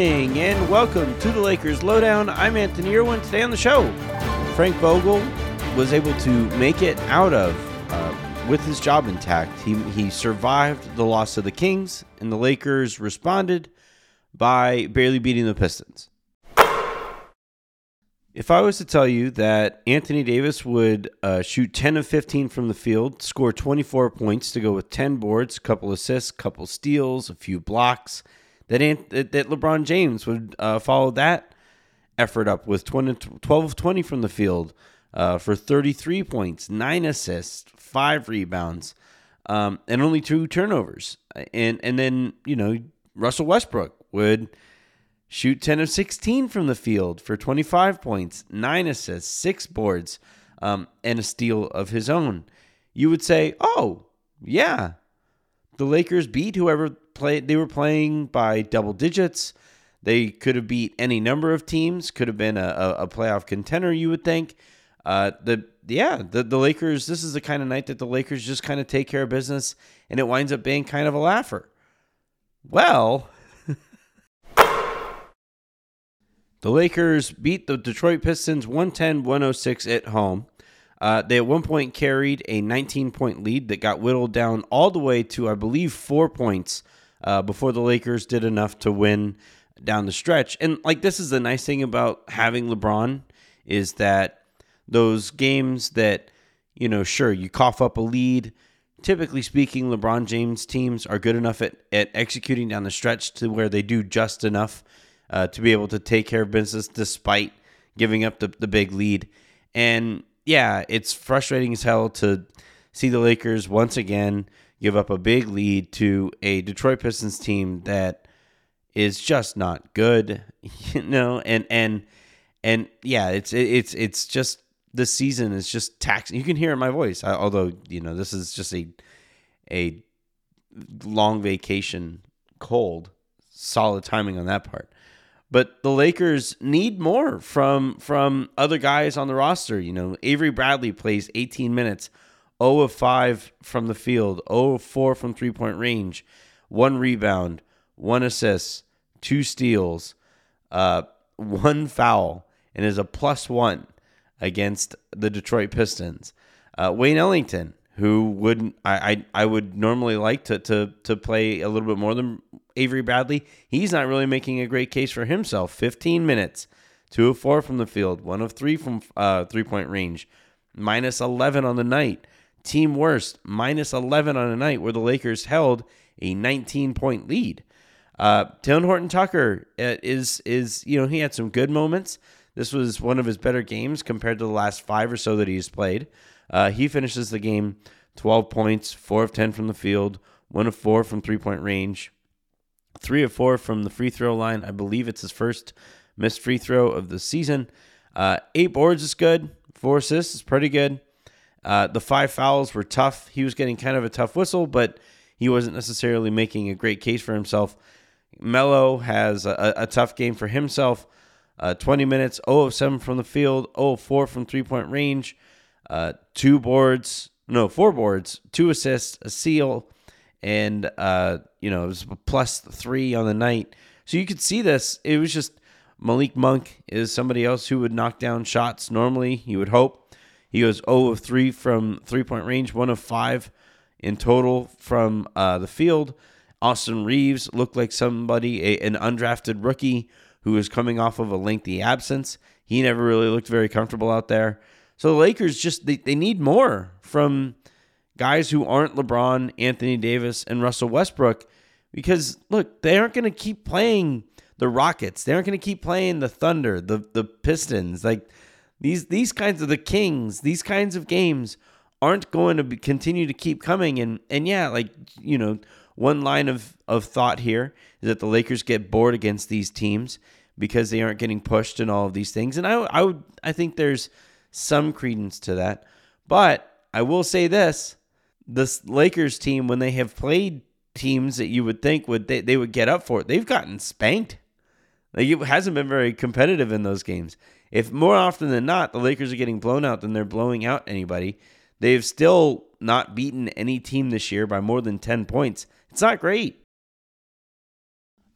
Morning and welcome to the Lakers Lowdown. I'm Anthony Irwin. Today on the show, Frank Vogel was able to make it out of uh, with his job intact. He, he survived the loss of the Kings, and the Lakers responded by barely beating the Pistons. If I was to tell you that Anthony Davis would uh, shoot 10 of 15 from the field, score 24 points to go with 10 boards, a couple assists, a couple steals, a few blocks, that Ant- that LeBron James would uh, follow that effort up with 20, 12 of 20 from the field uh, for 33 points, 9 assists, 5 rebounds, um, and only 2 turnovers. And and then, you know, Russell Westbrook would – shoot 10 of 16 from the field for 25 points, nine assists, six boards, um, and a steal of his own. You would say, oh, yeah, the Lakers beat whoever played. They were playing by double digits. They could have beat any number of teams. Could have been a, a, playoff contender. You would think. Uh, the yeah, the the Lakers. This is the kind of night that the Lakers just kind of take care of business, and it winds up being kind of a laugher. Well, The Lakers beat the Detroit Pistons 110 106 at home. Uh, they at one point carried a 19 point lead that got whittled down all the way to, I believe, four points uh, before the Lakers did enough to win down the stretch. And like this is the nice thing about having LeBron is that those games that, you know, sure, you cough up a lead. Typically speaking, LeBron James teams are good enough at, at executing down the stretch to where they do just enough uh, to be able to take care of business despite giving up the, the big lead. And yeah, it's frustrating as hell to see the Lakers once again give up a big lead to a Detroit Pistons team that is just not good, you know, and and and yeah, it's it's it's just the season is just taxing. You can hear in my voice, although you know this is just a a long vacation cold. Solid timing on that part. But the Lakers need more from from other guys on the roster. You know, Avery Bradley plays 18 minutes, 0 of 5 from the field, 0 of 4 from three point range, one rebound, one assist, two steals, uh, one foul, and is a plus one against the Detroit Pistons. Uh, Wayne Ellington, who would I, I I would normally like to to to play a little bit more than Avery Bradley, he's not really making a great case for himself. 15 minutes, two of four from the field, one of three from uh, three point range, minus 11 on the night. Team worst, minus 11 on a night where the Lakers held a 19 point lead. Uh, Talen Horton Tucker uh, is is you know he had some good moments. This was one of his better games compared to the last five or so that he's played. Uh, he finishes the game 12 points, four of 10 from the field, one of four from three point range, three of four from the free throw line. I believe it's his first missed free throw of the season. Uh, eight boards is good. Four assists is pretty good. Uh, the five fouls were tough. He was getting kind of a tough whistle, but he wasn't necessarily making a great case for himself. Melo has a, a tough game for himself. Uh, 20 minutes, 0 of 7 from the field, 0 of 4 from three point range, uh, two boards, no, four boards, two assists, a seal, and uh, you know it was plus three on the night. So you could see this. It was just Malik Monk is somebody else who would knock down shots normally. You would hope he was 0 of three from three point range, one of five in total from uh, the field. Austin Reaves looked like somebody, a, an undrafted rookie who was coming off of a lengthy absence. He never really looked very comfortable out there. So the Lakers just they, they need more from guys who aren't LeBron, Anthony Davis, and Russell Westbrook. Because look, they aren't going to keep playing the Rockets. They aren't going to keep playing the Thunder, the the Pistons. Like these these kinds of the Kings, these kinds of games aren't going to be, continue to keep coming. And and yeah, like you know, one line of of thought here is that the Lakers get bored against these teams because they aren't getting pushed and all of these things. And I I would I think there's some credence to that. But I will say this this Lakers team when they have played teams that you would think would they, they would get up for it, they've gotten spanked. Like it hasn't been very competitive in those games. If more often than not the Lakers are getting blown out than they're blowing out anybody, they've still not beaten any team this year by more than 10 points. It's not great.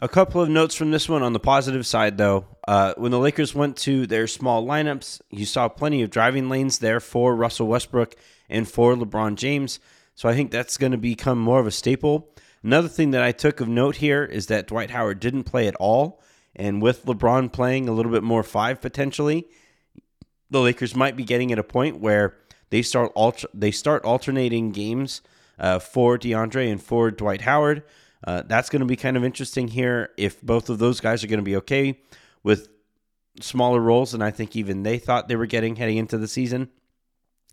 A couple of notes from this one on the positive side, though. Uh, when the Lakers went to their small lineups, you saw plenty of driving lanes there for Russell Westbrook and for LeBron James. So I think that's going to become more of a staple. Another thing that I took of note here is that Dwight Howard didn't play at all. And with LeBron playing a little bit more five potentially, the Lakers might be getting at a point where they start alter- they start alternating games uh, for DeAndre and for Dwight Howard. Uh, that's going to be kind of interesting here if both of those guys are going to be okay with smaller roles than I think even they thought they were getting heading into the season.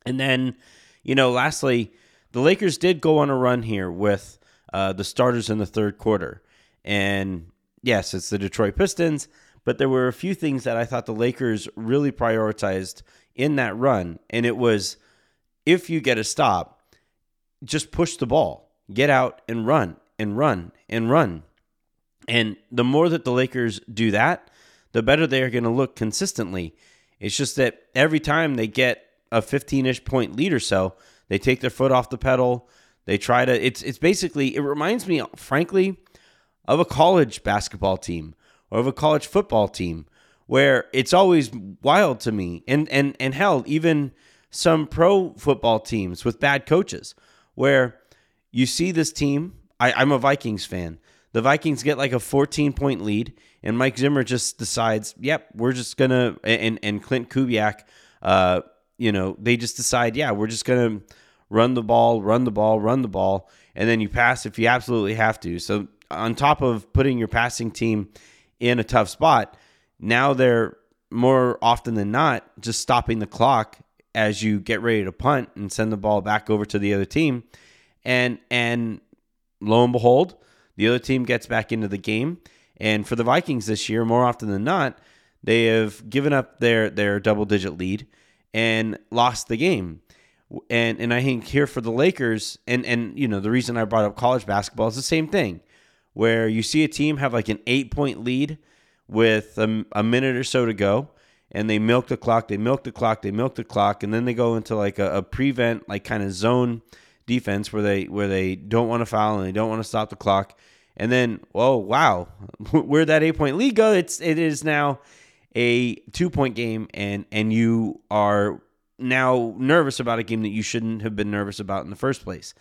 And then, you know, lastly, the Lakers did go on a run here with uh, the starters in the third quarter. And yes, it's the Detroit Pistons, but there were a few things that I thought the Lakers really prioritized in that run. And it was if you get a stop, just push the ball, get out and run and run and run. And the more that the Lakers do that, the better they are going to look consistently. It's just that every time they get a 15 ish point lead or so, they take their foot off the pedal. They try to, it's, it's basically, it reminds me, frankly, of a college basketball team or of a college football team where it's always wild to me. And, and, and hell, even some pro football teams with bad coaches where you see this team. I, I'm a Vikings fan. The Vikings get like a 14 point lead, and Mike Zimmer just decides, yep, we're just gonna and and Klint Kubiak, uh, you know, they just decide, yeah, we're just gonna run the ball, run the ball, run the ball, and then you pass if you absolutely have to. So on top of putting your passing team in a tough spot, now they're more often than not just stopping the clock as you get ready to punt and send the ball back over to the other team. And and lo and behold, the other team gets back into the game. And for the Vikings this year, more often than not, they have given up their their double digit lead and lost the game. And and I think here for the Lakers, and and you know the reason I brought up college basketball is the same thing, where you see a team have like an eight point lead with a, a minute or so to go, and they milk the clock, they milk the clock, they milk the clock, and then they go into like a, a prevent, like kind of zone defense where they where they don't want to foul and they don't want to stop the clock. And then, oh wow, where that eight point lead go? It's it is now a two point game, and and you are now nervous about a game that you shouldn't have been nervous about in the first place.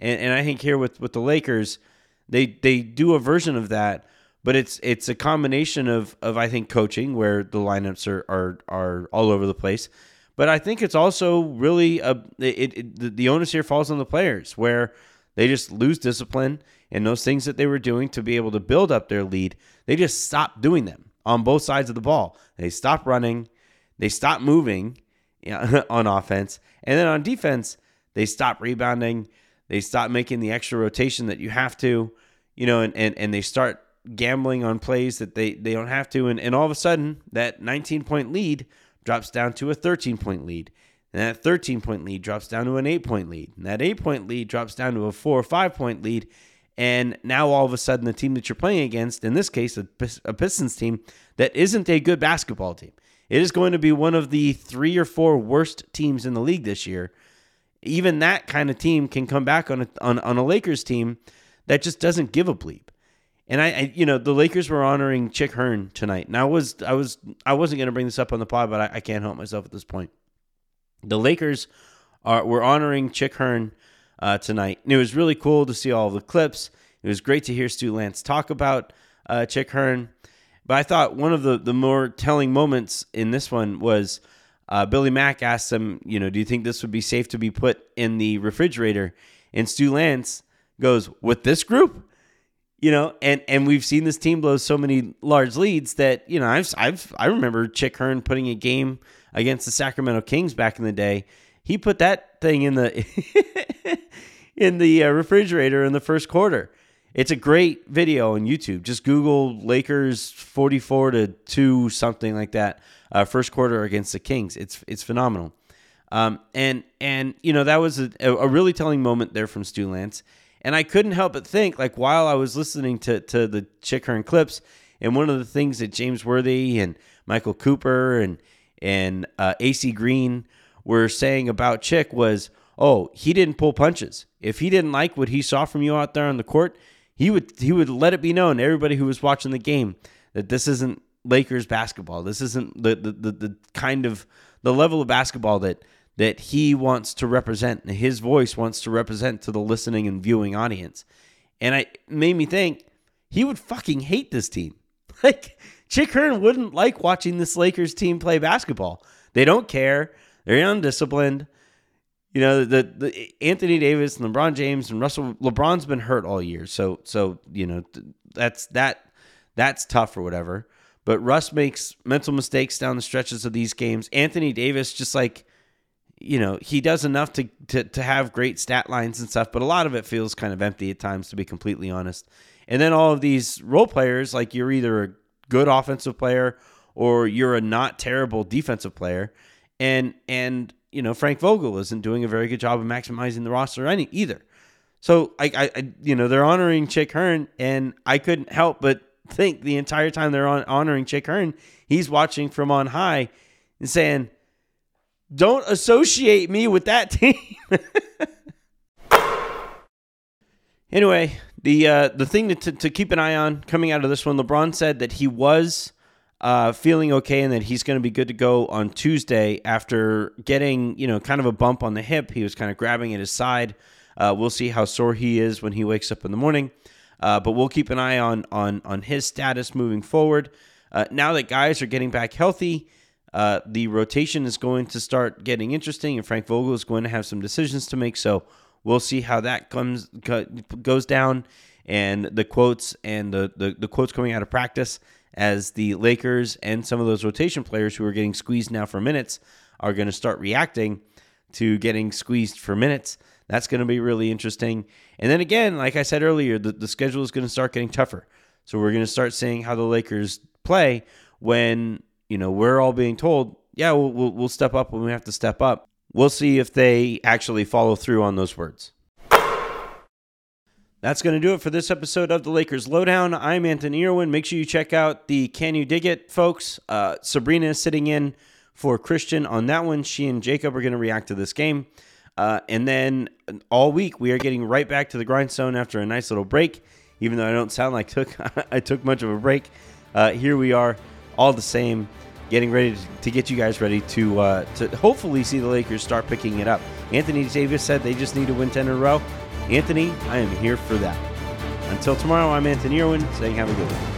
And and I think here with with the Lakers, they they do a version of that but it's it's a combination of of I think coaching where the lineups are are are all over the place. But I think it's also really a it, it the onus here falls on the players where they just lose discipline and those things that they were doing to be able to build up their lead. They just stop doing them on both sides of the ball. They stop running, they stop moving on offense, and then on defense they stop rebounding. They stop making the extra rotation that you have to, you know, and, and, and they start gambling on plays that they, they don't have to. And, and all of a sudden, that 19 point lead drops down to a 13 point lead. And that 13 point lead drops down to an 8 point lead. And that 8 point lead drops down to a 4 or 5 point lead. And now all of a sudden, the team that you're playing against, in this case, a, a Pistons team that isn't a good basketball team, it is going to be one of the three or four worst teams in the league this year. Even that kind of team can come back on a, on, on a Lakers team that just doesn't give a bleep. And I, I, you know, the Lakers were honoring Chick Hearn tonight, and I was, I was, I wasn't going to bring this up on the pod, but I, I, can't help myself at this point. The Lakers are were honoring Chick Hearn uh, tonight, and it was really cool to see all the clips. It was great to hear Stu Lantz talk about uh, Chick Hearn, but I thought one of the the more telling moments in this one was uh, Billy Mack asked him, you know, do you think this would be safe to be put in the refrigerator? And Stu Lantz goes, with this group you know, and and we've seen this team blow so many large leads that you know I've I've I remember Chick Hearn putting a game against the Sacramento Kings back in the day. He put that thing in the in the uh, refrigerator in the first quarter. It's a great video on YouTube. Just Google Lakers forty four to two something like that. Uh, first quarter against the Kings. It's it's phenomenal. Um, and and you know that was a, a really telling moment there from Stu Lantz. And I couldn't help but think, like while I was listening to to the Chick Hearn clips, and one of the things that James Worthy and Michael Cooper and and uh, AC Green were saying about Chick was, oh, he didn't pull punches. If he didn't like what he saw from you out there on the court, he would he would let it be known everybody who was watching the game that this isn't Lakers basketball. This isn't the the, the, the kind of the level of basketball that that he wants to represent and his voice wants to represent to the listening and viewing audience. And I made me think he would fucking hate this team. Like Chick Hearn wouldn't like watching this Lakers team play basketball. They don't care. They're undisciplined. You know, the, the Anthony Davis and LeBron James and Russell LeBron's been hurt all year. So so, you know, that's that that's tough or whatever. But Russ makes mental mistakes down the stretches of these games. Anthony Davis just like you know, he does enough to, to to have great stat lines and stuff, but a lot of it feels kind of empty at times, to be completely honest. And then all of these role players, like you're either a good offensive player or you're a not terrible defensive player, and and you know Frank Vogel isn't doing a very good job of maximizing the roster any either. So I, I, I you know they're honoring Chick Hearn, and I couldn't help but think the entire time they're on, honoring Chick Hearn, he's watching from on high and saying don't associate me with that team. anyway, the uh, the thing to, to keep an eye on coming out of this one, LeBron said that he was uh, feeling okay and that he's going to be good to go on Tuesday after getting you know kind of a bump on the hip. He was kind of grabbing at his side. Uh, we'll see how sore he is when he wakes up in the morning, uh, but we'll keep an eye on on on his status moving forward. Uh, now that guys are getting back healthy, uh, the rotation is going to start getting interesting, and Frank Vogel is going to have some decisions to make. So we'll see how that comes goes down, and the quotes and the, the, the quotes coming out of practice as the Lakers and some of those rotation players who are getting squeezed now for minutes are going to start reacting to getting squeezed for minutes. That's going to be really interesting. And then again, like I said earlier, the, the schedule is going to start getting tougher. So we're going to start seeing how the Lakers play when you know, we're all being told, yeah, we'll, we'll, we'll step up when we have to step up. We'll see if they actually follow through on those words. That's going to do it for this episode of the Lakers Lowdown. I'm Anthony Irwin. Make sure you check out the Can You Dig It, folks. Uh, Sabrina is sitting in for Christian on that one. She and Jacob are going to react to this game. Uh, and then all week we are getting right back to the grindstone after a nice little break. Even though I don't sound like took I took much of a break, uh, here we are all the same, getting ready to, get you guys ready to uh, to hopefully see the Lakers start picking it up. Anthony Davis said they just need to win 10 in a row. Anthony, I am here for that. Until tomorrow, I'm Anthony Irwin saying have a good one.